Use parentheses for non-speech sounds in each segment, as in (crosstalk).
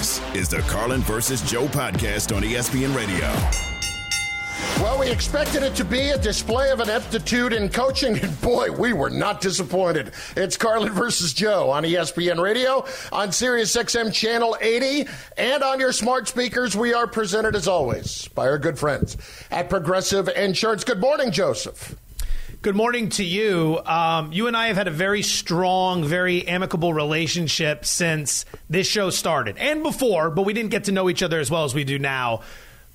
This is the Carlin versus Joe podcast on ESPN Radio. Well, we expected it to be a display of an aptitude in coaching, and boy, we were not disappointed. It's Carlin versus Joe on ESPN Radio, on Sirius XM Channel 80, and on your smart speakers. We are presented, as always, by our good friends at Progressive Insurance. Good morning, Joseph. Good morning to you. Um, you and I have had a very strong, very amicable relationship since this show started and before, but we didn't get to know each other as well as we do now.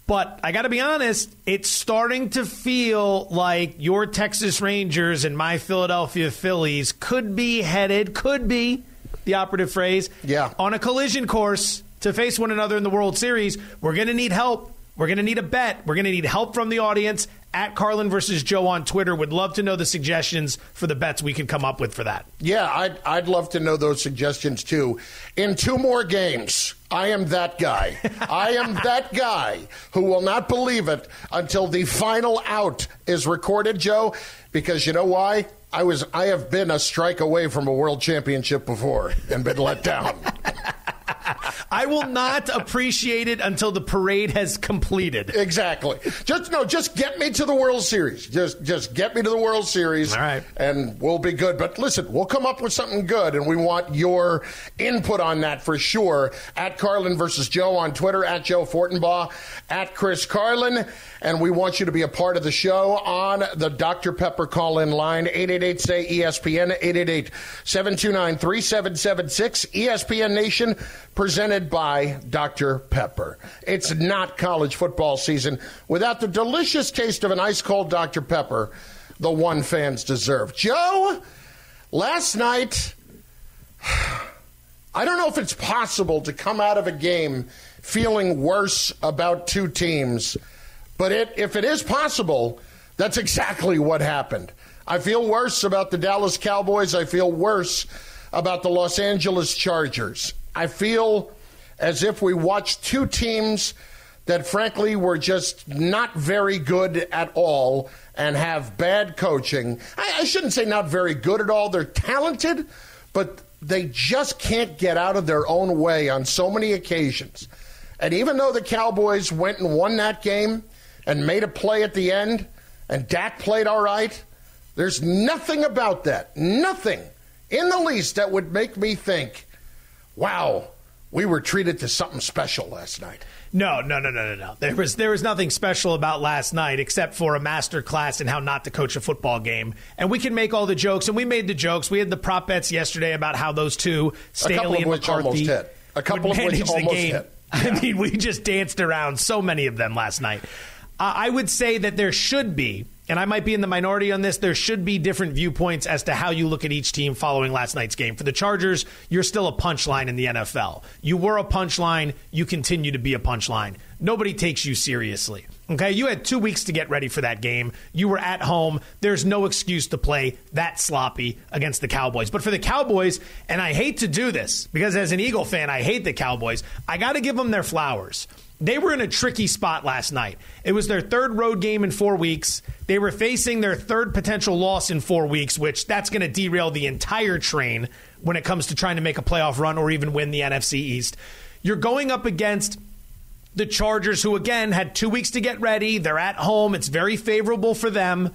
But I got to be honest, it's starting to feel like your Texas Rangers and my Philadelphia Phillies could be headed, could be the operative phrase, yeah. on a collision course to face one another in the World Series. We're going to need help. We're going to need a bet. We're going to need help from the audience at Carlin versus Joe on Twitter. Would love to know the suggestions for the bets we can come up with for that. Yeah, I'd, I'd love to know those suggestions too. In two more games, I am that guy. (laughs) I am that guy who will not believe it until the final out is recorded, Joe, because you know why? I was I have been a strike away from a world championship before and been let down. (laughs) (laughs) I will not appreciate it until the parade has completed. Exactly. Just no, just get me to the World Series. Just just get me to the World Series. All right. And we'll be good. But listen, we'll come up with something good and we want your input on that for sure. At Carlin versus Joe on Twitter, at Joe Fortenbaugh, at Chris Carlin. And we want you to be a part of the show on the Dr. Pepper call in line, 888 say ESPN, 888 729 3776. ESPN Nation presented by Dr. Pepper. It's not college football season without the delicious taste of an ice cold Dr. Pepper, the one fans deserve. Joe, last night, (sighs) I don't know if it's possible to come out of a game feeling worse about two teams, but it, if it is possible, that's exactly what happened. I feel worse about the Dallas Cowboys. I feel worse about the Los Angeles Chargers. I feel as if we watched two teams that, frankly, were just not very good at all and have bad coaching. I, I shouldn't say not very good at all. They're talented, but they just can't get out of their own way on so many occasions. And even though the Cowboys went and won that game and made a play at the end, and Dak played all right, there's nothing about that, nothing in the least that would make me think, wow, we were treated to something special last night. No, no, no, no, no, no. There was there was nothing special about last night except for a master class in how not to coach a football game. And we can make all the jokes, and we made the jokes. We had the prop bets yesterday about how those two, Staley and McCarthy, a couple of which almost game. hit. I mean, we just danced around so many of them last night. I would say that there should be, and I might be in the minority on this, there should be different viewpoints as to how you look at each team following last night's game. For the Chargers, you're still a punchline in the NFL. You were a punchline, you continue to be a punchline. Nobody takes you seriously. Okay, you had two weeks to get ready for that game. You were at home. There's no excuse to play that sloppy against the Cowboys. But for the Cowboys, and I hate to do this because as an Eagle fan, I hate the Cowboys, I got to give them their flowers. They were in a tricky spot last night. It was their third road game in four weeks. They were facing their third potential loss in four weeks, which that's going to derail the entire train when it comes to trying to make a playoff run or even win the NFC East. You're going up against the Chargers, who again had two weeks to get ready. They're at home, it's very favorable for them.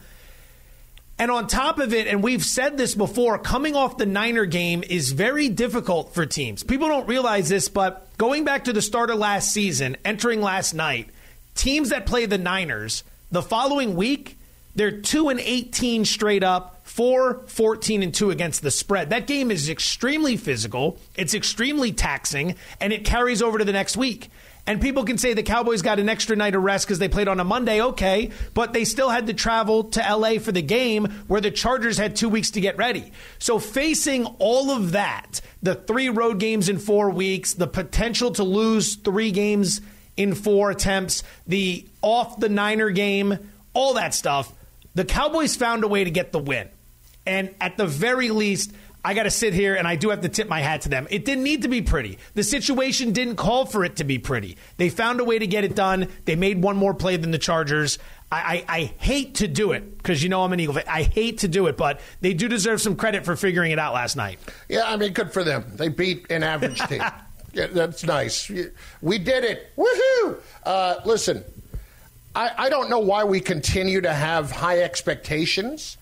And on top of it, and we've said this before, coming off the Niner game is very difficult for teams. People don't realize this, but going back to the start of last season, entering last night, teams that play the Niners the following week, They're 2 and 18 straight up, 4 14 and 2 against the spread. That game is extremely physical, it's extremely taxing, and it carries over to the next week. And people can say the Cowboys got an extra night of rest because they played on a Monday, okay, but they still had to travel to LA for the game where the Chargers had two weeks to get ready. So facing all of that, the three road games in four weeks, the potential to lose three games in four attempts, the off the Niner game, all that stuff, the Cowboys found a way to get the win. And at the very least, I got to sit here and I do have to tip my hat to them. It didn't need to be pretty. The situation didn't call for it to be pretty. They found a way to get it done. They made one more play than the Chargers. I, I, I hate to do it because you know I'm an Eagle fan. I hate to do it, but they do deserve some credit for figuring it out last night. Yeah, I mean, good for them. They beat an average team. (laughs) yeah, that's nice. We did it. Woohoo! Uh, listen, I, I don't know why we continue to have high expectations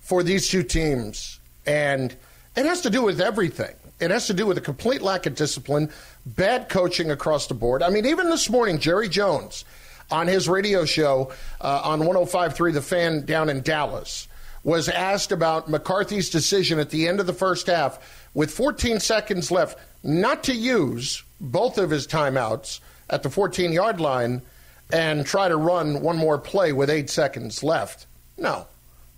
for these two teams and it has to do with everything. It has to do with a complete lack of discipline, bad coaching across the board. I mean, even this morning, Jerry Jones on his radio show uh, on 105.3 The Fan down in Dallas was asked about McCarthy's decision at the end of the first half with 14 seconds left not to use both of his timeouts at the 14 yard line and try to run one more play with eight seconds left. No.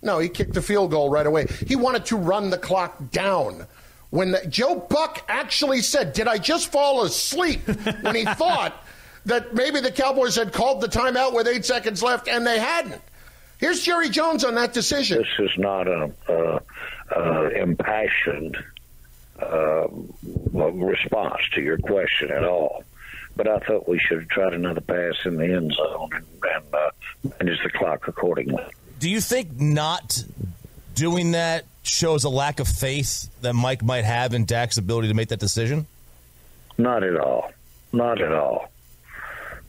No, he kicked the field goal right away. He wanted to run the clock down. When the, Joe Buck actually said, Did I just fall asleep? (laughs) when he thought that maybe the Cowboys had called the timeout with eight seconds left, and they hadn't. Here's Jerry Jones on that decision. This is not an uh, uh, impassioned uh, response to your question at all. But I thought we should have tried another pass in the end zone and, and uh, manage the clock accordingly do you think not doing that shows a lack of faith that Mike might have in Dak's ability to make that decision? Not at all. Not at all.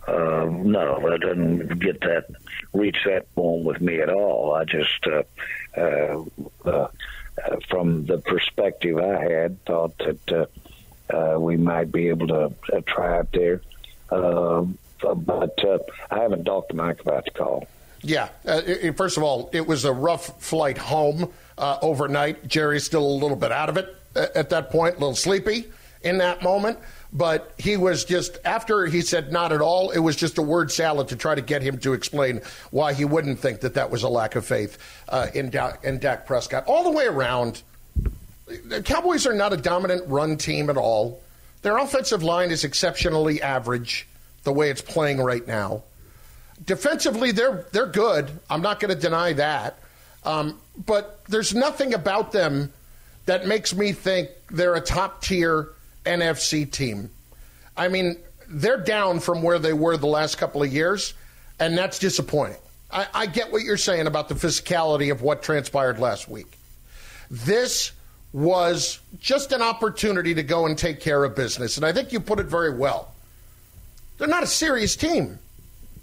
Uh, no, that doesn't get that reach that point with me at all. I just, uh, uh, uh, from the perspective I had, thought that uh, uh, we might be able to try it there. Um, but I haven't talked to Mike about the call. Yeah. Uh, it, first of all, it was a rough flight home uh, overnight. Jerry's still a little bit out of it at that point, a little sleepy in that moment. But he was just, after he said not at all, it was just a word salad to try to get him to explain why he wouldn't think that that was a lack of faith uh, in, da- in Dak Prescott. All the way around, the Cowboys are not a dominant run team at all. Their offensive line is exceptionally average the way it's playing right now. Defensively, they're they're good. I'm not going to deny that. Um, but there's nothing about them that makes me think they're a top tier NFC team. I mean, they're down from where they were the last couple of years, and that's disappointing. I, I get what you're saying about the physicality of what transpired last week. This was just an opportunity to go and take care of business, and I think you put it very well. They're not a serious team.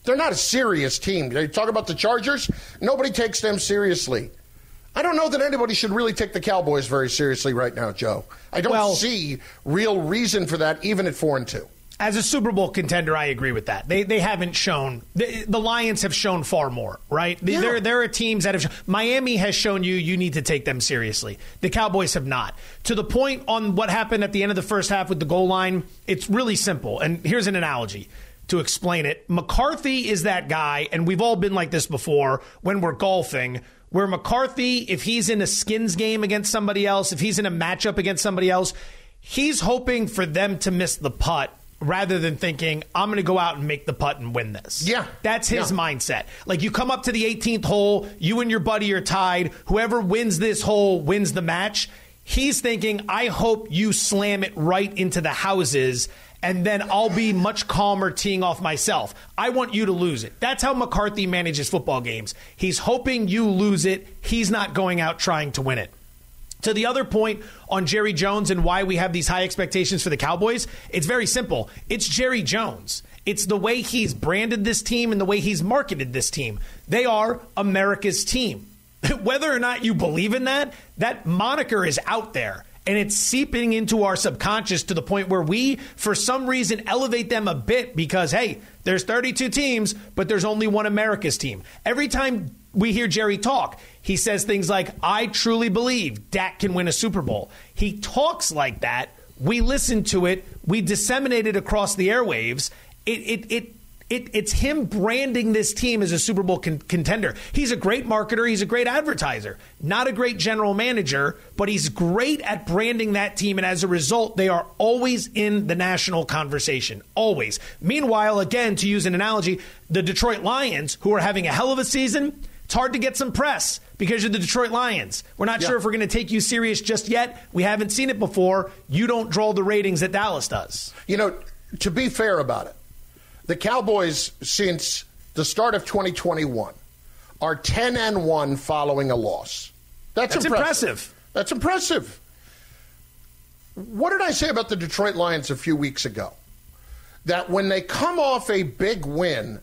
They're not a serious team. They talk about the Chargers. Nobody takes them seriously. I don't know that anybody should really take the Cowboys very seriously right now, Joe. I don't well, see real reason for that, even at four and two. As a Super Bowl contender, I agree with that. They they haven't shown the, the Lions have shown far more, right? Yeah. There there are teams that have Miami has shown you you need to take them seriously. The Cowboys have not. To the point on what happened at the end of the first half with the goal line, it's really simple. And here's an analogy to explain it. McCarthy is that guy, and we've all been like this before when we're golfing, where McCarthy, if he's in a skins game against somebody else, if he's in a matchup against somebody else, he's hoping for them to miss the putt rather than thinking, I'm going to go out and make the putt and win this. Yeah. That's his yeah. mindset. Like you come up to the 18th hole, you and your buddy are tied. Whoever wins this hole wins the match. He's thinking, I hope you slam it right into the houses and then I'll be much calmer teeing off myself. I want you to lose it. That's how McCarthy manages football games. He's hoping you lose it. He's not going out trying to win it. To the other point on Jerry Jones and why we have these high expectations for the Cowboys, it's very simple. It's Jerry Jones. It's the way he's branded this team and the way he's marketed this team. They are America's team. (laughs) Whether or not you believe in that, that moniker is out there. And it's seeping into our subconscious to the point where we, for some reason, elevate them a bit because, hey, there's 32 teams, but there's only one America's team. Every time we hear Jerry talk, he says things like, I truly believe Dak can win a Super Bowl. He talks like that. We listen to it, we disseminate it across the airwaves. It, it, it it, it's him branding this team as a Super Bowl con- contender. He's a great marketer. He's a great advertiser. Not a great general manager, but he's great at branding that team. And as a result, they are always in the national conversation. Always. Meanwhile, again, to use an analogy, the Detroit Lions, who are having a hell of a season, it's hard to get some press because you're the Detroit Lions. We're not yeah. sure if we're going to take you serious just yet. We haven't seen it before. You don't draw the ratings that Dallas does. You know, to be fair about it, the Cowboys, since the start of 2021, are 10 and 1 following a loss. That's, That's impressive. impressive. That's impressive. What did I say about the Detroit Lions a few weeks ago? That when they come off a big win,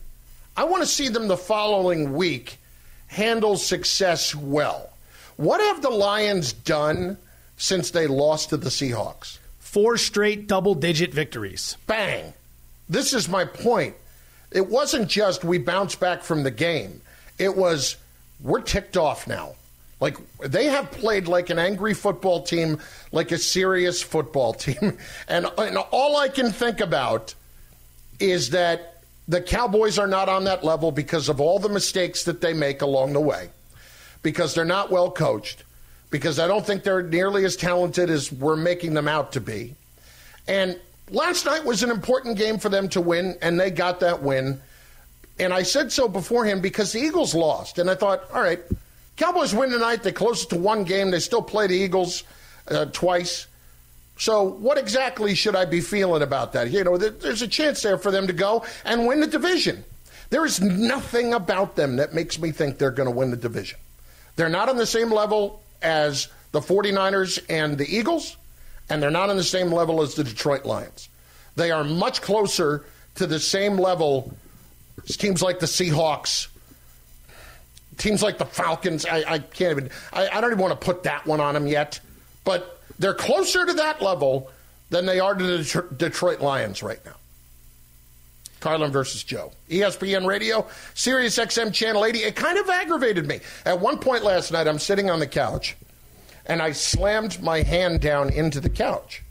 I want to see them the following week handle success well. What have the Lions done since they lost to the Seahawks? Four straight double digit victories. Bang this is my point. It wasn't just we bounced back from the game. It was we're ticked off now. Like they have played like an angry football team, like a serious football (laughs) team. And, and all I can think about is that the Cowboys are not on that level because of all the mistakes that they make along the way, because they're not well coached, because I don't think they're nearly as talented as we're making them out to be. And last night was an important game for them to win, and they got that win. And I said so beforehand because the Eagles lost. And I thought, all right, Cowboys win tonight. They close it to one game. They still play the Eagles uh, twice. So, what exactly should I be feeling about that? You know, there's a chance there for them to go and win the division. There is nothing about them that makes me think they're going to win the division. They're not on the same level as the 49ers and the Eagles and they're not on the same level as the Detroit Lions. They are much closer to the same level as teams like the Seahawks, teams like the Falcons. I, I can't even, I, I don't even want to put that one on them yet, but they're closer to that level than they are to the Detroit Lions right now. Carlin versus Joe. ESPN Radio, Sirius XM Channel 80. It kind of aggravated me. At one point last night, I'm sitting on the couch and I slammed my hand down into the couch.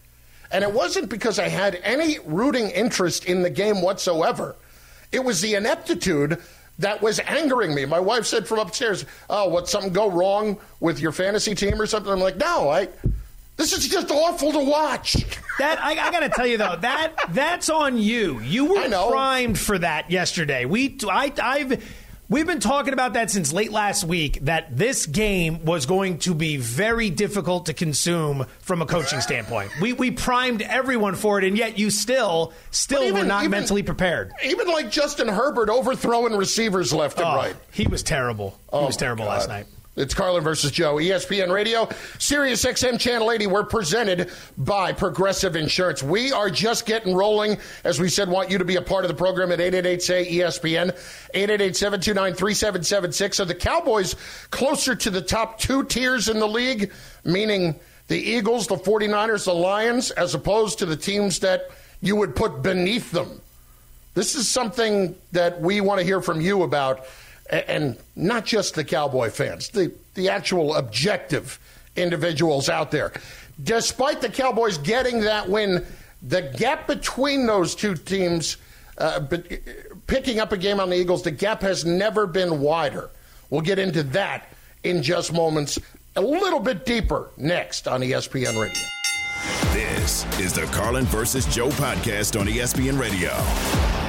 And it wasn't because I had any rooting interest in the game whatsoever. It was the ineptitude that was angering me. My wife said from upstairs, "Oh, what something go wrong with your fantasy team or something?" I'm like, "No, I this is just awful to watch." That I, I got to tell you though, that that's on you. You were primed for that yesterday. We I I've We've been talking about that since late last week that this game was going to be very difficult to consume from a coaching standpoint. We, we primed everyone for it, and yet you still still even, were not even, mentally prepared. Even like Justin Herbert overthrowing receivers left and oh, right. He was terrible. He oh was terrible last night. It's Carlin versus Joe, ESPN Radio, Sirius XM Channel 80. We're presented by Progressive Insurance. We are just getting rolling. As we said, want you to be a part of the program at 888-SAY-ESPN, 888-729-3776. Are the Cowboys closer to the top two tiers in the league, meaning the Eagles, the 49ers, the Lions, as opposed to the teams that you would put beneath them? This is something that we want to hear from you about and not just the Cowboy fans, the, the actual objective individuals out there. Despite the Cowboys getting that win, the gap between those two teams, uh, picking up a game on the Eagles, the gap has never been wider. We'll get into that in just moments, a little bit deeper next on ESPN Radio. This is the Carlin versus Joe podcast on ESPN Radio.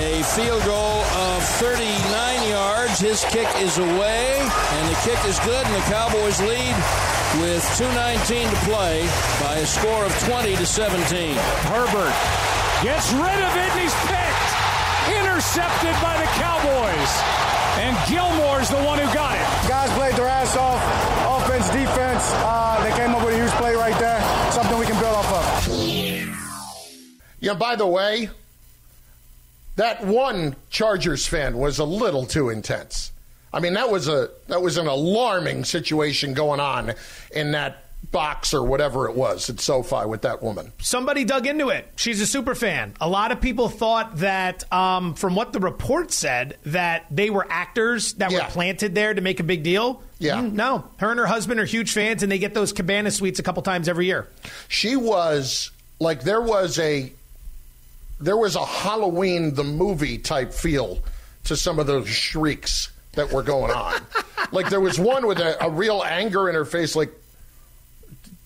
A field goal of 39 yards. His kick is away, and the kick is good, and the Cowboys lead with 2.19 to play by a score of 20 to 17. Herbert gets rid of it, and he's picked. Intercepted by the Cowboys. And Gilmore's the one who got it. Guys played their ass off. Offense, defense. Uh, they came up with a huge play right there. Something we can build off of. Yeah, by the way, that one Chargers fan was a little too intense. I mean, that was a that was an alarming situation going on in that box or whatever it was at SoFi with that woman. Somebody dug into it. She's a super fan. A lot of people thought that, um, from what the report said, that they were actors that Yeah. were planted there to make a big deal. Yeah. Mm, no, her and her husband are huge fans, and they get those cabana suites a couple times every year. She was like there was a there was a Halloween the movie type feel to some of those shrieks that were going on. (laughs) like there was one with a, a real anger in her face like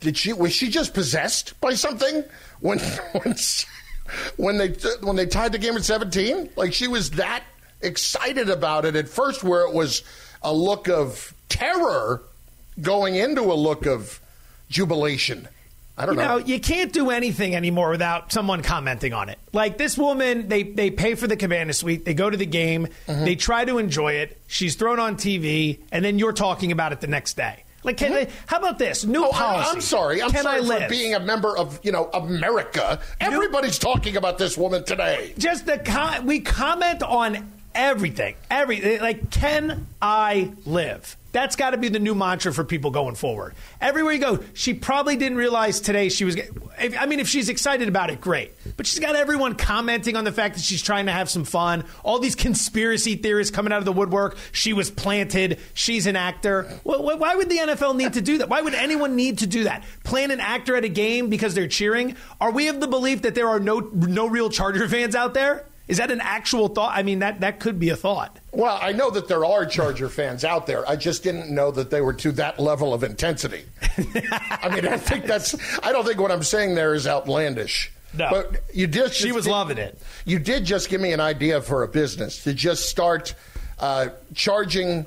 did she was she just possessed by something when (laughs) when when they when they tied the game at 17 like she was that excited about it at first where it was a look of terror going into a look of jubilation i don't You know, know you can't do anything anymore without someone commenting on it. Like this woman, they they pay for the cabana suite, they go to the game, Mm-hmm. they try to enjoy it. She's thrown on TV, and then you're talking about it the next day. Like, can they, how about this new Mm-hmm. Oh, policy? I, am sorry. I'm can sorry I for live? being a member of you know America. Everybody's talking about this woman today. just the com- we comment on everything. Every like, can I live? That's got to be the new mantra for people going forward. Everywhere you go, she probably didn't realize today she was. I mean, if she's excited about it, great. But she's got everyone commenting on the fact that she's trying to have some fun. All these conspiracy theories coming out of the woodwork. She was planted. She's an actor. Wh- wh- Why would the NFL need to do that? Why would anyone need to do that? Plant an actor at a game because they're cheering? Are we of the belief that there are no no real Charger fans out there? Is that an actual thought? I mean, that that could be a thought. Well, I know that there are Charger fans out there. I just didn't know that they were to that level of intensity. I mean, I think that's. I don't think what I'm saying there is outlandish. No. but you did. She was loving it. You did just give me an idea for a business to just start uh, charging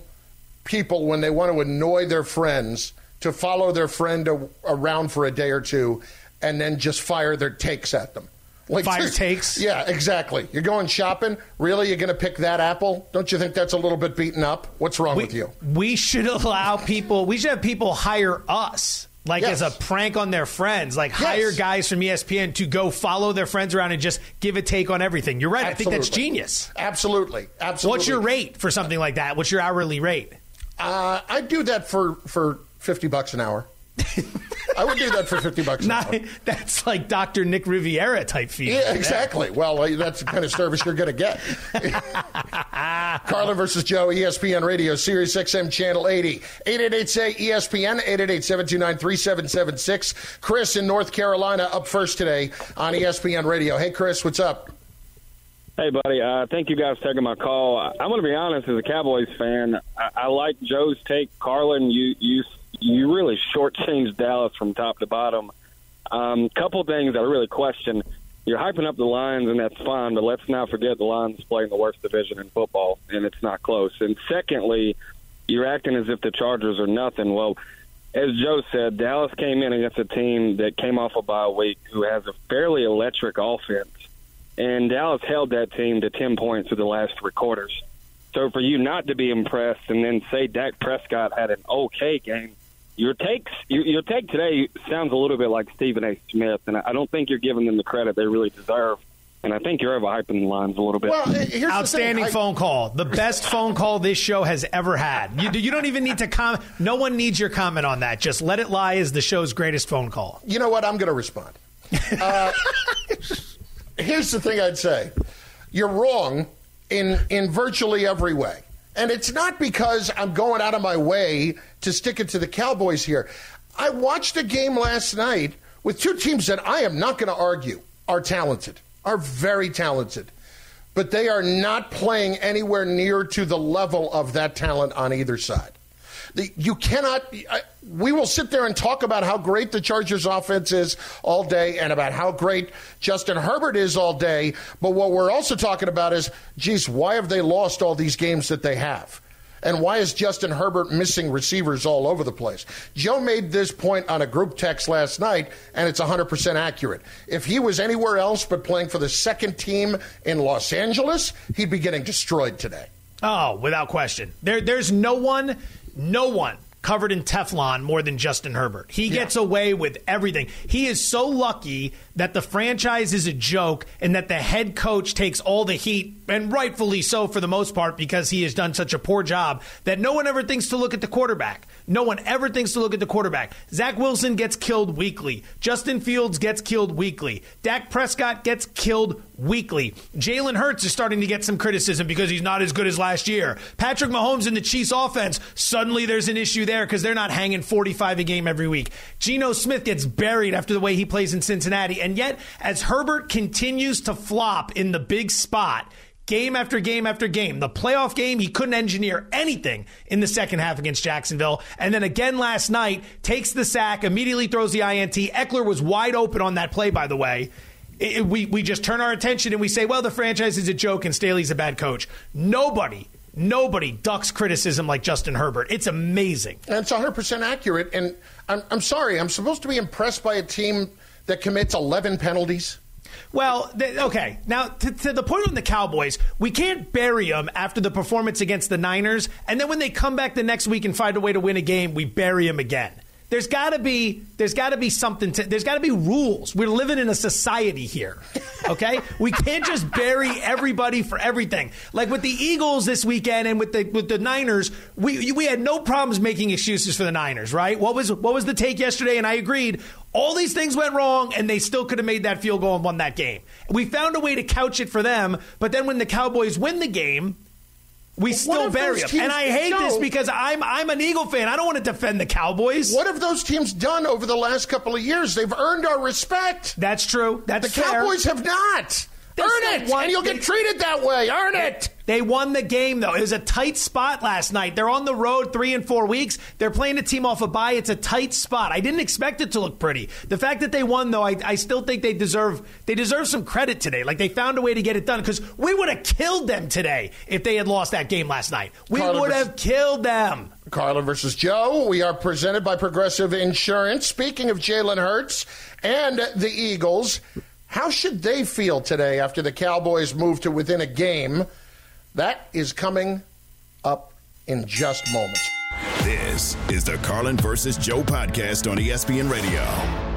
people when they want to annoy their friends to follow their friend a- around for a day or two, and then just fire their takes at them. Like Fire takes? (laughs) Yeah, exactly. You're going shopping. Really, you're going to pick that apple? Don't you think that's a little bit beaten up? What's wrong with you? We should allow people. We should have people hire us. Like Yes. as a prank on their friends, like hire guys from ESPN to go follow their friends around and just give a take on everything. You're right. I think that's genius. Absolutely, absolutely. What's your rate for something like that? What's your hourly rate? Uh, I'd do that for for fifty bucks an hour. I would do that for fifty bucks an Not, hour. (laughs) that's like Dr. Nick Riviera type fee. Yeah, exactly. Well, uh, that's the kind of service you're going to get. (laughs) Carlin versus Joe, ESPN Radio, Sirius XM Channel 80. 888-SAY-ESPN, 888-729-3776. Chris in North Carolina up first today on ESPN Radio. Hey, Chris, what's up? Hey, buddy. Uh, thank you guys for taking my call. I- I'm going to be honest, as a Cowboys fan, I, I like Joe's take. Carlin, you you you really shortchanged Dallas from top to bottom. Um, couple things that I really question. you're hyping up the Lions, and that's fine, but let's not forget the Lions playing the worst division in football, and it's not close. And secondly, you're acting as if the Chargers are nothing. Well, as Joe said, Dallas came in against a team that came off a bye week who has a fairly electric offense, and Dallas held that team to 10 points through the last three quarters. So for you not to be impressed and then say Dak Prescott had an okay game, your takes your, your take today sounds a little bit like Stephen A. Smith, and I don't think you're giving them the credit they really deserve. And I think you're overhyping the Lions a little bit. Well, here's Outstanding the thing. I- phone call. The best phone call this show has ever had. You, you don't even need to comment. No one needs your comment on that. Just let it lie as the show's greatest phone call. You know what? I'm going to respond. Uh, (laughs) here's the thing I'd say you're wrong in, in virtually every way. And it's not because I'm going out of my way to stick it to the Cowboys here. I watched a game last night with two teams that I am not going to argue are talented, are very talented, but they are not playing anywhere near to the level of that talent on either side. The, you cannot. I, we will sit there and talk about how great the Chargers offense is all day and about how great Justin Herbert is all day. But what we're also talking about is, geez, why have they lost all these games that they have? And why is Justin Herbert missing receivers all over the place? Joe made this point on a group text last night, and it's 100% accurate. If he was anywhere else but playing for the second team in Los Angeles, he'd be getting destroyed today. Oh, without question. There, there's no one, no one covered in Teflon more than Justin Herbert. He gets away with everything. He is so lucky that the franchise is a joke and that the head coach takes all the heat, and rightfully so for the most part, because he has done such a poor job that no one ever thinks to look at the quarterback. No one ever thinks to look at the quarterback. Zach Wilson gets killed weekly. Justin Fields gets killed weekly. Dak Prescott gets killed weekly. Jalen Hurts is starting to get some criticism because he's not as good as last year. Patrick Mahomes in the Chiefs offense, suddenly there's an issue there because they're not hanging 45 a game every week. Geno Smith gets buried after the way he plays in Cincinnati. And yet, as Herbert continues to flop in the big spot, game after game after game. The playoff game, he couldn't engineer anything in the second half against Jacksonville. And then again last night, takes the sack, immediately throws the INT. Ekeler was wide open on that play, by the way. It- we, we just turn our attention and we say, well, the franchise is a joke and Staley's a bad coach. Nobody, nobody ducks criticism like Justin Herbert. It's amazing. And it's 100% accurate. And I'm, I'm sorry, I'm supposed to be impressed by a team that commits 11 penalties. Well, okay. Now, to, to the point on the Cowboys, we can't bury them after the performance against the Niners, and then when they come back the next week and find a way to win a game, we bury them again. There's got to be there's got to be something to there's got to be rules. We're living in a society here. Okay? we can't just bury everybody for everything. Like with the Eagles this weekend and with the with the Niners, we we had no problems making excuses for the Niners, right? What was what was the take yesterday and I agreed all these things went wrong, and they still could have made that field goal and won that game. We found a way to couch it for them, but then when the Cowboys win the game, we still bury them. And I hate this because I'm I'm an Eagle fan. I don't want to defend the Cowboys. What have those teams done over the last couple of years? They've earned our respect. That's true. That's the fair. Cowboys have not. They Earn it, won- and you'll they- get treated that way. Earn it. They won the game though. It was a tight spot last night. They're on the road three and four weeks. They're playing a team off a bye. It's a tight spot. I didn't expect it to look pretty. The fact that they won though, I, I still think they deserve they deserve some credit today. Like they found a way to get it done because we would have killed them today if they had lost that game last night. We Carlin would versus- have killed them. Carlin versus Joe. We are presented by Progressive Insurance. Speaking of Jalen Hurts and the Eagles, how should they feel today after the Cowboys move to within a game? That is coming up in just moments. This is the Carlin versus Joe podcast on ESPN Radio.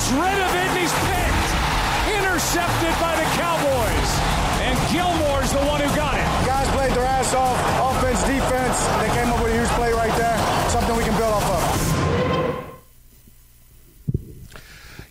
rid of it, and he's picked. Intercepted by the Cowboys. And Gilmore's the one who got it. Guys played their ass off, offense, defense. They came up with a huge play right there. Something we can build off of.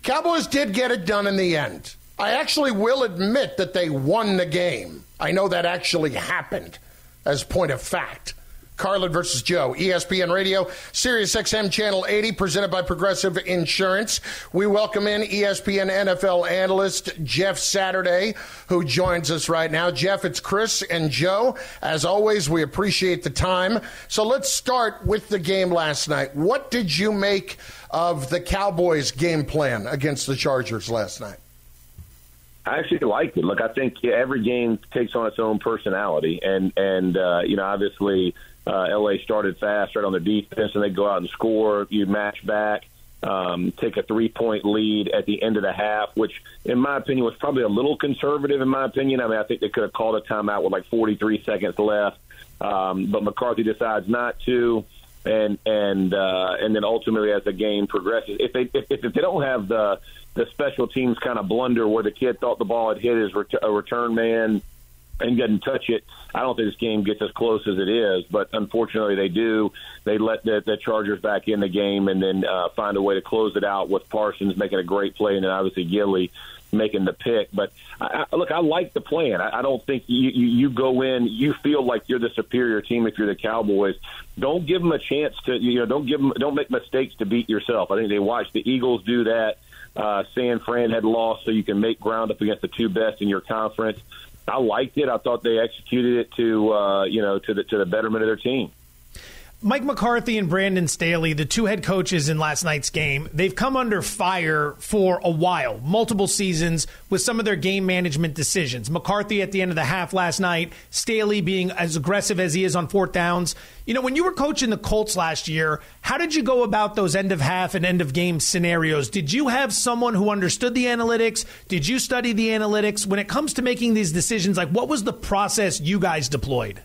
Cowboys did get it done in the end. I actually will admit that they won the game. I know that actually happened as point of fact. Carlin versus Joe, ESPN Radio, Sirius XM Channel 80, presented by Progressive Insurance. We welcome in ESPN NFL analyst Jeff Saturday, who joins us right now. Jeff, it's Chris and Joe. As always, we appreciate the time. So let's start with the game last night. What did you make of the Cowboys' game plan against the Chargers last night? I actually liked it. Look, I think every game takes on its own personality, and and uh, you know, obviously, uh, LA started fast right on the defense, and they go out and score. You match back, um, take a three point lead at the end of the half, which, in my opinion, was probably a little conservative. In my opinion, I mean, I think they could have called a timeout with like 43 seconds left, um, but McCarthy decides not to and and uh, and then ultimately as the game progresses, if they if, if they don't have the the special teams kind of blunder where the kid thought the ball had hit his ret- a return man and didn't touch it, I don't think this game gets as close as it is. But unfortunately, they do. They let the, the Chargers back in the game and then uh, find a way to close it out with Parsons making a great play and then obviously Gilly making the pick. But I, I, look, I like the plan. I, I don't think you, you, you go in, you feel like you're the superior team if you're the Cowboys. Don't give them a chance to, you know, don't give them, don't make mistakes to beat yourself. I think they watched the Eagles do that. Uh, San Fran had lost, so you can make ground up against the two best in your conference. I liked it. I thought they executed it to, uh, you know, to the to the betterment of their team. Mike McCarthy and Brandon Staley, the two head coaches in last night's game, they've come under fire for a while, multiple seasons, with some of their game management decisions. McCarthy at the end of the half last night, Staley being as aggressive as he is on fourth downs. You know, when you were coaching the Colts last year, how did you go about those end of half and end of game scenarios? Did you have someone who understood the analytics? Did you study the analytics? When it comes to making these decisions, like what was the process you guys deployed?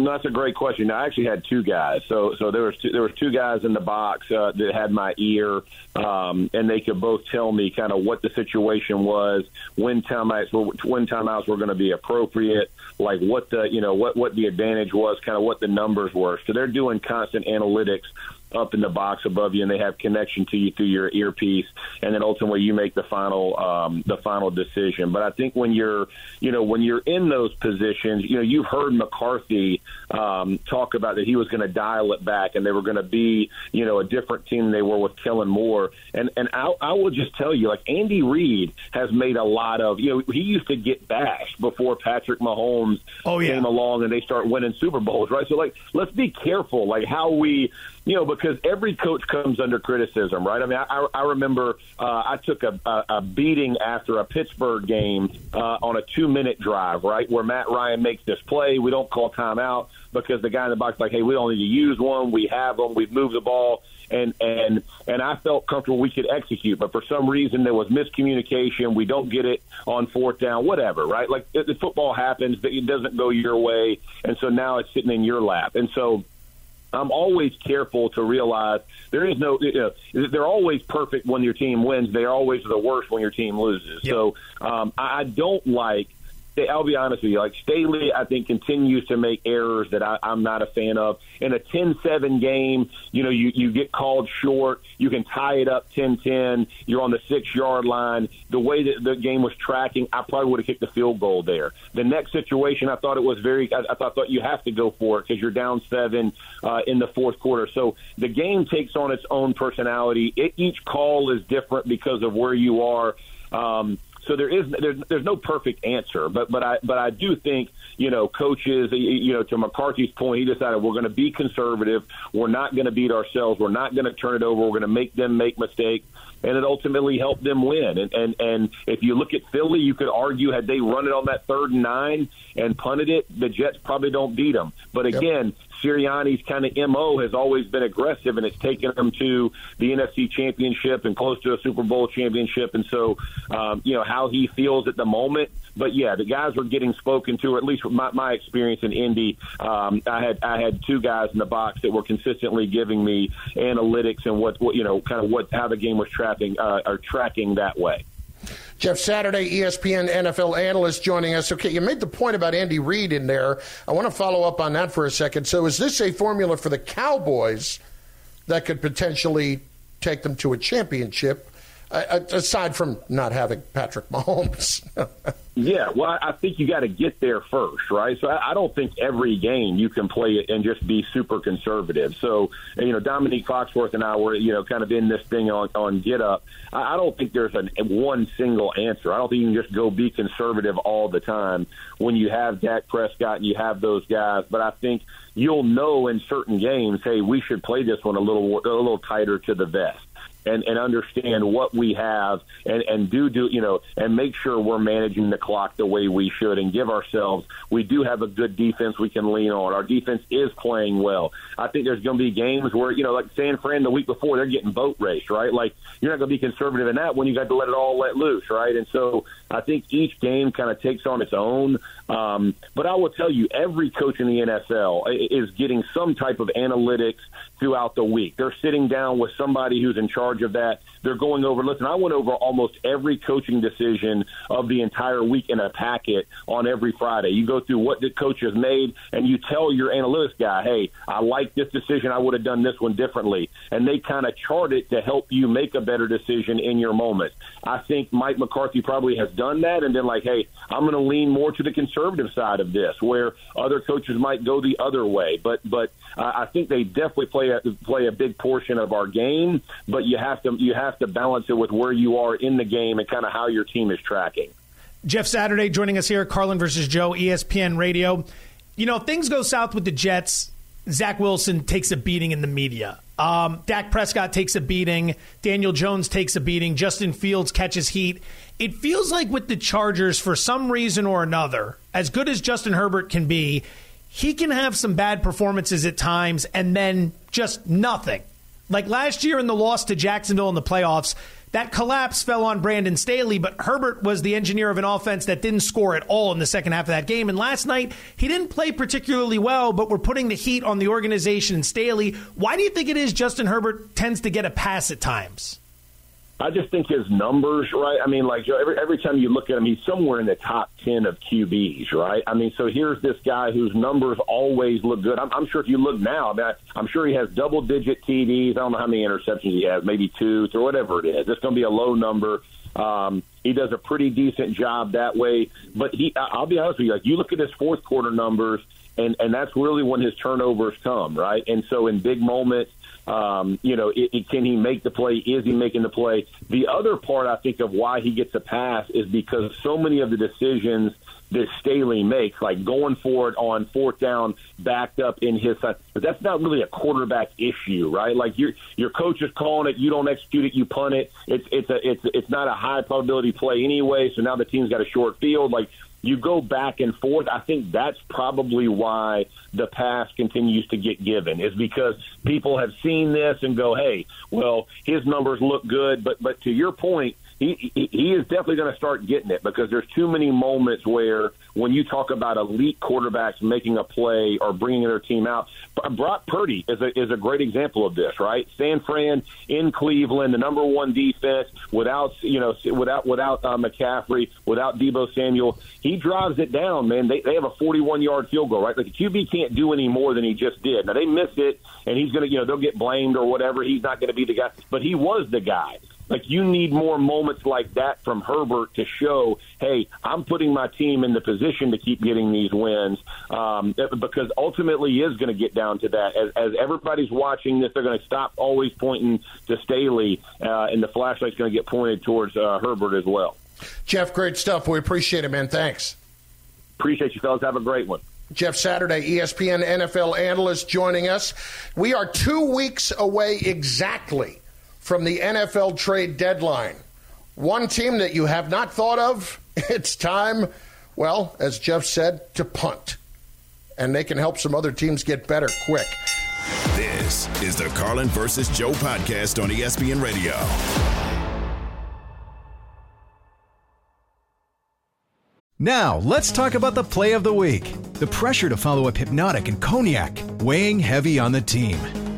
No, that's a great question. I actually had two guys. So, so there was two, there was two guys in the box uh, that had my ear, um, and they could both tell me kind of what the situation was, when timeouts were when timeouts were going to be appropriate, like what the you know what what the advantage was, kind of what the numbers were. So they're doing constant analytics up in the box above you, and they have connection to you through your earpiece, and then ultimately you make the final um, the final decision. But I think when you're you know when you're in those positions, you know you've heard McCarthy um, talk about that he was going to dial it back, and they were going to be you know a different team than they were with Kellen Moore. And and I, I will just tell you, like Andy Reid has made a lot of you know he used to get bashed before Patrick Mahomes oh, yeah. came along and they start winning Super Bowls, right? So like let's be careful, like how we you know, because every coach comes under criticism, right? I mean, I, I remember uh, I took a, a, a beating after a Pittsburgh game uh, on a two minute drive, right, where Matt Ryan makes this play. We don't call timeout because the guy in the box is like, hey, we don't need to use one. We have them. We've moved the ball. And and and I felt comfortable we could execute, but for some reason there was miscommunication. We don't get it on fourth down, whatever, right? Like the football happens, but it doesn't go your way, and so now it's sitting in your lap. And so I'm always careful to realize there is no. You know, they're always perfect when your team wins. They're always the worst when your team loses. Yep. So um, I don't like I'll be honest with you. Like Staley, I think continues to make errors that I, I'm not a fan of. In a 10-7 game, you know, you you get called short. You can tie it up 10-10. You're on the six yard line. The way that the game was tracking, I probably would have kicked the field goal there. The next situation, I thought it was very. I, I thought, thought you have to go for it because you're down seven uh, in the fourth quarter. So the game takes on its own personality. It, each call is different because of where you are. Um, so there is there's, there's no perfect answer, but but I but I do think you know coaches you know to McCarthy's point, he decided we're going to be conservative. We're not going to beat ourselves. We're not going to turn it over. We're going to make them make mistakes and it ultimately helped them win. And, and and if you look at Philly, you could argue had they run it on that third and nine and punted it, the Jets probably don't beat them. But again. Sirianni's kind of mo has always been aggressive, and it's taken them to the NFC Championship and close to a Super Bowl championship. And so, um, you know how he feels at the moment. But yeah, the guys were getting spoken to. Or at least my, my experience in Indy, um, I had I had two guys in the box that were consistently giving me analytics and what, what you know, kind of what how the game was tracking uh, or tracking that way. Jeff Saturday, ESPN NFL analyst, joining us. Okay, you made the point about Andy Reid in there. I want to follow up on that for a second. So, is this a formula for the Cowboys that could potentially take them to a championship? Aside from not having Patrick Mahomes. (laughs) yeah, well, I think you got to get there first, right? So I, don't think every game you can play it and just be super conservative. So you know, Dominique Foxworth and I were you know kind of in this thing on on Get Up. I, I don't think there's an, one single answer. I don't think you can just go be conservative all the time when you have Dak Prescott and you have those guys. But I think you'll know in certain games, hey, we should play this one a little a little tighter to the vest and, and understand what we have and, and do do you know and make sure we're managing the clock the way we should and give ourselves we do have a good defense we can lean on. Our defense is playing well. I think there's going to be games where you know like San Fran the week before they're getting boat raced right. Like you're not going to be conservative in that when you got to let it all let loose right. And so I think each game kind of takes on its own. Um, but I will tell you, every coach in the NFL is getting some type of analytics throughout the week. They're sitting down with somebody who's in charge of that. They're going over. Listen, I went over almost every coaching decision of the entire week in a packet on every Friday. You go through what the coach has made, and you tell your analytics guy, "Hey, I like this decision. I would have done this one differently." And they kind of chart it to help you make a better decision in your moment. I think Mike McCarthy probably has done that, and then like, "Hey, I'm going to lean more to the conservative side of this," where other coaches might go the other way. But but uh, I think they definitely play a play a big portion of our game. But you have to you have to balance it with where you are in the game and kind of how your team is tracking. Jeff Saturday joining us here, Carlin versus Joe, ESPN Radio. You know, things go south with the Jets. Zach Wilson takes a beating in the media. Um, Dak Prescott takes a beating. Daniel Jones takes a beating. Justin Fields catches heat. It feels like with the Chargers, for some reason or another, as good as Justin Herbert can be, he can have some bad performances at times and then just nothing. Like last year in the loss to Jacksonville in the playoffs, that collapse fell on Brandon Staley, but Herbert was the engineer of an offense that didn't score at all in the second half of that game. And last night, he didn't play particularly well, but we're putting the heat on the organization and Staley. Why do you think it is Justin Herbert tends to get a pass at times? I just think his numbers, right? I mean, like every every time you look at him, he's somewhere in the top ten of QBs, right? I mean, so here's this guy whose numbers always look good. I'm, I'm sure if you look now, I mean, I, I'm sure he has double digit TDs. I don't know how many interceptions he has, maybe two, or whatever it is. It's going to be a low number. Um, he does a pretty decent job that way. But he, I'll be honest with you, like you look at his fourth quarter numbers, and and that's really when his turnovers come, right? And so in big moments um, you know, it, it, can he make the play? Is he making the play? The other part I think of why he gets a pass is because so many of the decisions that Staley makes, like going for it on fourth down, backed up in his side. But that's not really a quarterback issue, right? Like your your coach is calling it, you don't execute it, you punt it. It's it's a it's it's not a high probability play anyway. So now the team's got a short field. Like you go back and forth. I think that's probably why the pass continues to get given is because people have seen this and go, "Hey, well, his numbers look good." But but to your point, he he is definitely going to start getting it because there's too many moments where when you talk about elite quarterbacks making a play or bringing their team out, Brock Purdy is a is a great example of this, right? San Fran in Cleveland, the number one defense without you know without without uh, McCaffrey, without Deebo Samuel, he drives it down, man. They they have a 41 yard field goal, right? Like the QB can't do any more than he just did. Now they missed it, and he's going to you know they'll get blamed or whatever. He's not going to be the guy, but he was the guy. Like you need more moments like that from Herbert to show, hey, I'm putting my team in the position to keep getting these wins. Um, because ultimately, is going to get down to that. As, as everybody's watching this, they're going to stop always pointing to Staley, uh, and the flashlight's going to get pointed towards uh, Herbert as well. Jeff, great stuff. We appreciate it, man. Thanks. Appreciate you, fellas. Have a great one. Jeff Saturday, ESPN NFL analyst, joining us. We are two weeks away exactly from the NFL trade deadline. One team that you have not thought of, (laughs) it's time, well, as Jeff said, to punt. And they can help some other teams get better quick. This is the Carlin versus Joe podcast on ESPN Radio. Now, let's talk about the play of the week. The pressure to follow up Hypnotic and Cognac, weighing heavy on the team.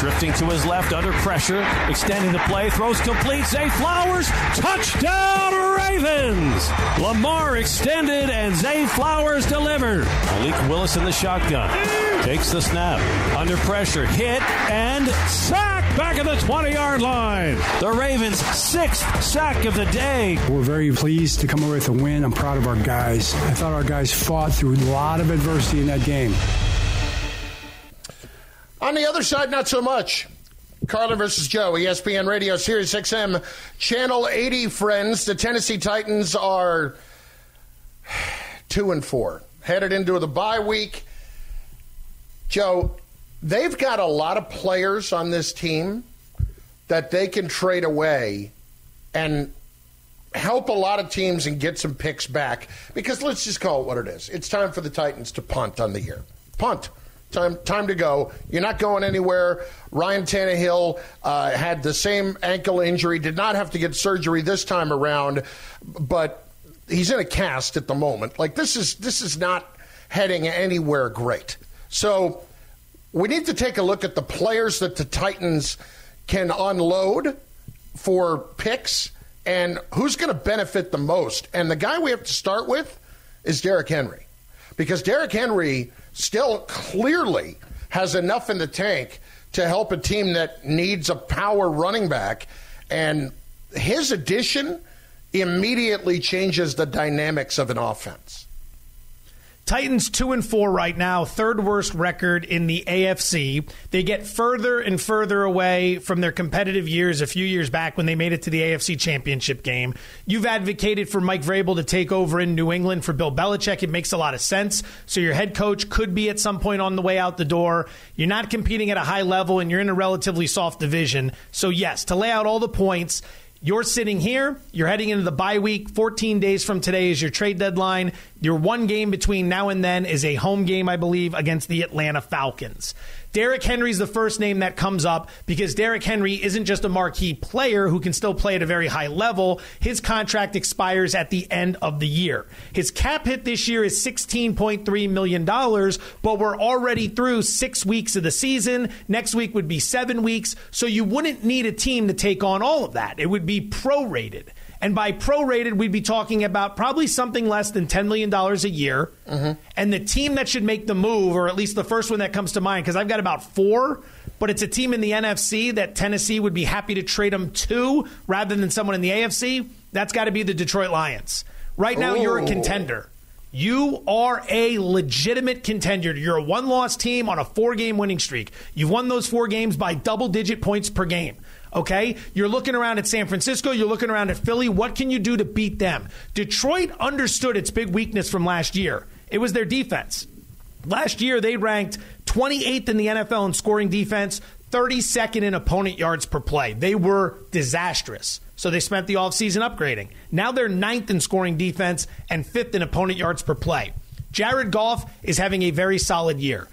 Drifting to his left under pressure, extending the play, throws complete. Zay Flowers, touchdown Ravens! Lamar extended and Zay Flowers delivered. Malik Willis in the shotgun. Takes the snap. Under pressure, hit and sack back at the 20 yard line. The Ravens' sixth sack of the day. We're very pleased to come away with a win. I'm proud of our guys. I thought our guys fought through a lot of adversity in that game. On the other side, not so much. Carlin versus Joe, ESPN Radio, Sirius XM, Channel 80. Friends, the Tennessee Titans are two and four, headed into the bye week. Joe, they've got a lot of players on this team that they can trade away and help a lot of teams and get some picks back. Because let's just call it what it is. It's time for the Titans to punt on the year. Punt. Time, time to go. You're not going anywhere. Ryan Tannehill uh, had the same ankle injury, did not have to get surgery this time around, but he's in a cast at the moment. Like this is this is not heading anywhere great. So we need to take a look at the players that the Titans can unload for picks and who's going to benefit the most. And the guy we have to start with is Derrick Henry, because Derrick Henry still clearly has enough in the tank to help a team that needs a power running back. And his addition immediately changes the dynamics of an offense. Titans two and four right now, third worst record in the AFC. They get further and further away from their competitive years a few years back when they made it to the AFC Championship game. You've advocated for Mike Vrabel to take over in New England for Bill Belichick. It makes a lot of sense. So your head coach could be at some point on the way out the door. You're not competing at a high level and you're in a relatively soft division. So yes, to lay out all the points You're sitting here, you're heading into the bye week. 14 days from today is your trade deadline. Your one game between now and then is a home game, I believe, against the Atlanta Falcons. Derrick Henry's the first name that comes up because Derrick Henry isn't just a marquee player who can still play at a very high level. His contract expires at the end of the year. His cap hit this year is $16.3 million, but we're already through six weeks of the season. Next week would be seven weeks. So you wouldn't need a team to take on all of that. It would be prorated. And by prorated, we'd be talking about probably something less than $10 million a year. Mm-hmm. And the team that should make the move, or at least the first one that comes to mind, because I've got about four, but it's a team in the NFC that Tennessee would be happy to trade them to rather than someone in the AFC. That's got to be the Detroit Lions. Right now, you're a contender. You are a legitimate contender. You're a one loss team on a four game winning streak. You've won those four games by double digit points per game. Okay? You're looking around at San Francisco, you're looking around at Philly. What can you do to beat them? Detroit understood its big weakness from last year. It was their defense. Last year, they ranked 28th in the NFL in scoring defense, 32nd in opponent yards per play. They were disastrous. So they spent the offseason upgrading. Now they're ninth in scoring defense and fifth in opponent yards per play. Jared Goff is having a very solid year.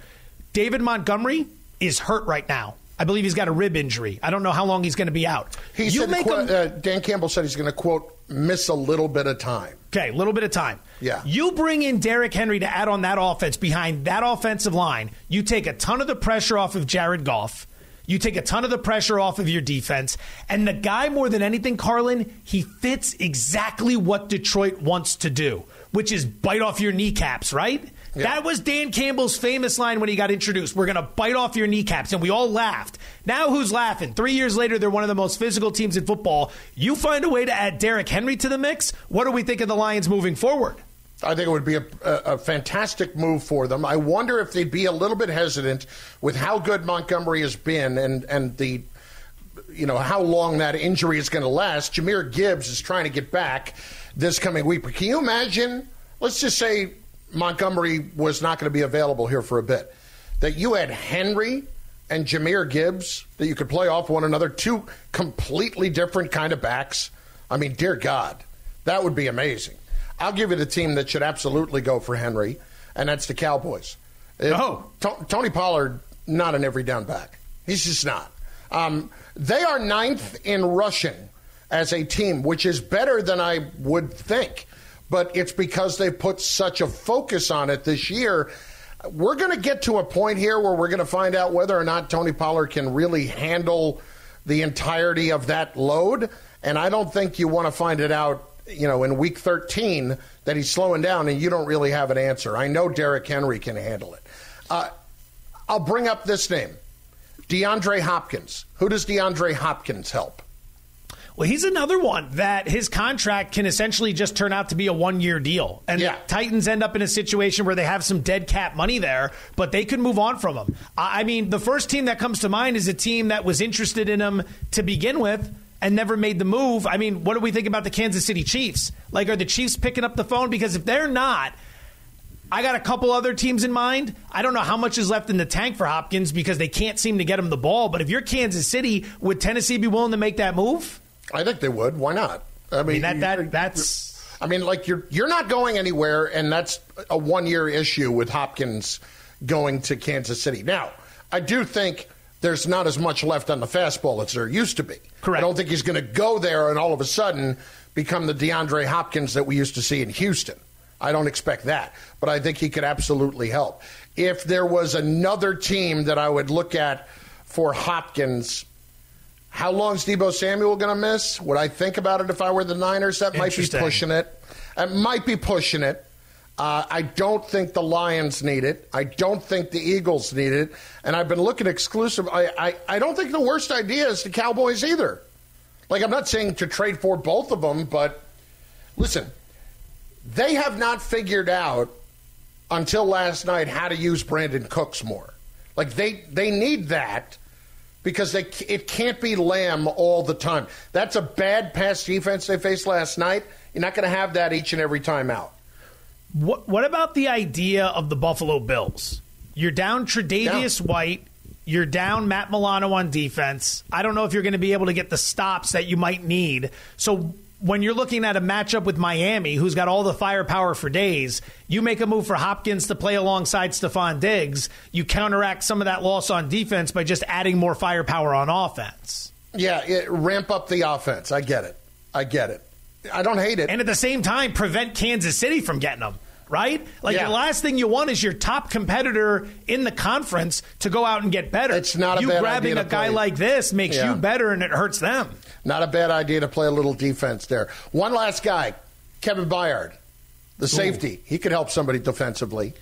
David Montgomery is hurt right now. I believe he's got a rib injury. I don't know how long he's going to be out. He you said, make quote, him, uh, Dan Campbell said he's going to, quote, miss a little bit of time. Okay, a little bit of time. Yeah. You bring in Derrick Henry to add on that offense behind that offensive line. You take a ton of the pressure off of Jared Goff. You take a ton of the pressure off of your defense. And the guy, more than anything, Carlin, he fits exactly what Detroit wants to do, which is bite off your kneecaps, right? That was Dan Campbell's famous line when he got introduced. We're going to bite off your kneecaps. And we all laughed. Now who's laughing? Three years later, they're one of the most physical teams in football. You find a way to add Derrick Henry to the mix. What do we think of the Lions moving forward? I think it would be a, a, a fantastic move for them. I wonder if they'd be a little bit hesitant with how good Montgomery has been and, and the you know how long that injury is going to last. Jahmyr Gibbs is trying to get back this coming week. But can you imagine? Let's just say Montgomery was not going to be available here for a bit. That you had Henry and Jahmyr Gibbs that you could play off one another, two completely different kind of backs. I mean, dear God, that would be amazing. I'll give you the team that should absolutely go for Henry, and that's the Cowboys. Oh, Tony Pollard, not an every down back. He's just not. Um, they are ninth in rushing as a team, which is better than I would think. But it's because they put such a focus on it this year. We're going to get to a point here where we're going to find out whether or not Tony Pollard can really handle the entirety of that load. And I don't think you want to find it out, you know, in week 13 that he's slowing down and you don't really have an answer. I know Derrick Henry can handle it. Uh, I'll bring up this name DeAndre Hopkins. Who does DeAndre Hopkins help? Well, he's another one that his contract can essentially just turn out to be a one year deal. And Yeah. Titans end up in a situation where they have some dead cap money there, but they could move on from him. I I mean, the first team that comes to mind is a team that was interested in him to begin with and never made the move. I mean, what do we think about the Kansas City Chiefs? Like, are the Chiefs picking up the phone? Because if they're not, I got a couple other teams in mind. I don't know how much is left in the tank for Hopkins because they can't seem to get him the ball. But if you're Kansas City, would Tennessee be willing to make that move? I think they would. Why not? I mean, that, that that's. I mean, like you're you're not going anywhere, and that's a one year issue with Hopkins going to Kansas City. Now, I do think there's not as much left on the fastball as there used to be. Correct. I don't think he's going to go there and all of a sudden become the DeAndre Hopkins that we used to see in Houston. I don't expect that, but I think he could absolutely help. If there was another team that I would look at for Hopkins, how long's Deebo Samuel going to miss? Would I think about it if I were the Niners? That might be pushing it. It might be pushing it. Uh, I don't think the Lions need it. I don't think the Eagles need it. And I've been looking exclusive. I, I, I don't think the worst idea is the Cowboys either. Like, I'm not saying to trade for both of them, but listen, they have not figured out until last night how to use Brandin Cooks more. Like, they, they need that because they, it can't be Lamb all the time. That's a bad pass defense they faced last night. You're not going to have that each and every time out. What, what about the idea of the Buffalo Bills? You're down Tre'Davious White. You're down Matt Milano on defense. I don't know if you're going to be able to get the stops that you might need. So when you're looking at a matchup with Miami, who's got all the firepower for days, you make a move for Hopkins to play alongside Stefon Diggs. You counteract some of that loss on defense by just adding more firepower on offense. Yeah, it, ramp up the offense. I get it. I get it. I don't hate it. And at the same time, prevent Kansas City from getting them right? Like Yeah. the last thing you want is your top competitor in the conference to go out and get better. It's not a you grabbing a guy play. like this makes Yeah. you better and it hurts them. Not a bad idea to play a little defense there. One last guy, Kevin Byard, the safety. He could help somebody defensively.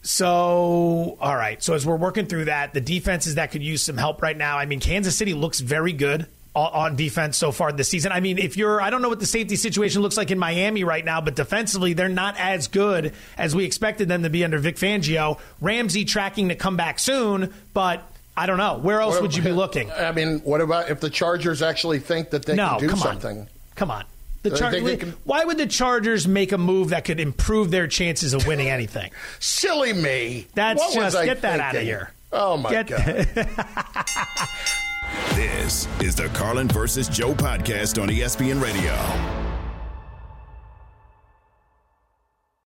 So, all right. So as we're working through that, the defenses that could use some help right now. I mean, Kansas City looks very good on defense so far this season. I mean, if you're, I don't know what the safety situation looks like in Miami right now, but defensively, they're not as good as we expected them to be under Vic Fangio. Ramsey tracking to come back soon, but I don't know. Where else What would you be (laughs) looking? I mean, what about if the Chargers actually think that they no, can do come something? on. Come on. The They Char- can- why would the Chargers make a move that could improve their chances of winning anything? (laughs) Silly me. That's What was just I get that out of here. Oh my Get- god. (laughs) This is the Carlin versus Joe podcast on ESPN Radio.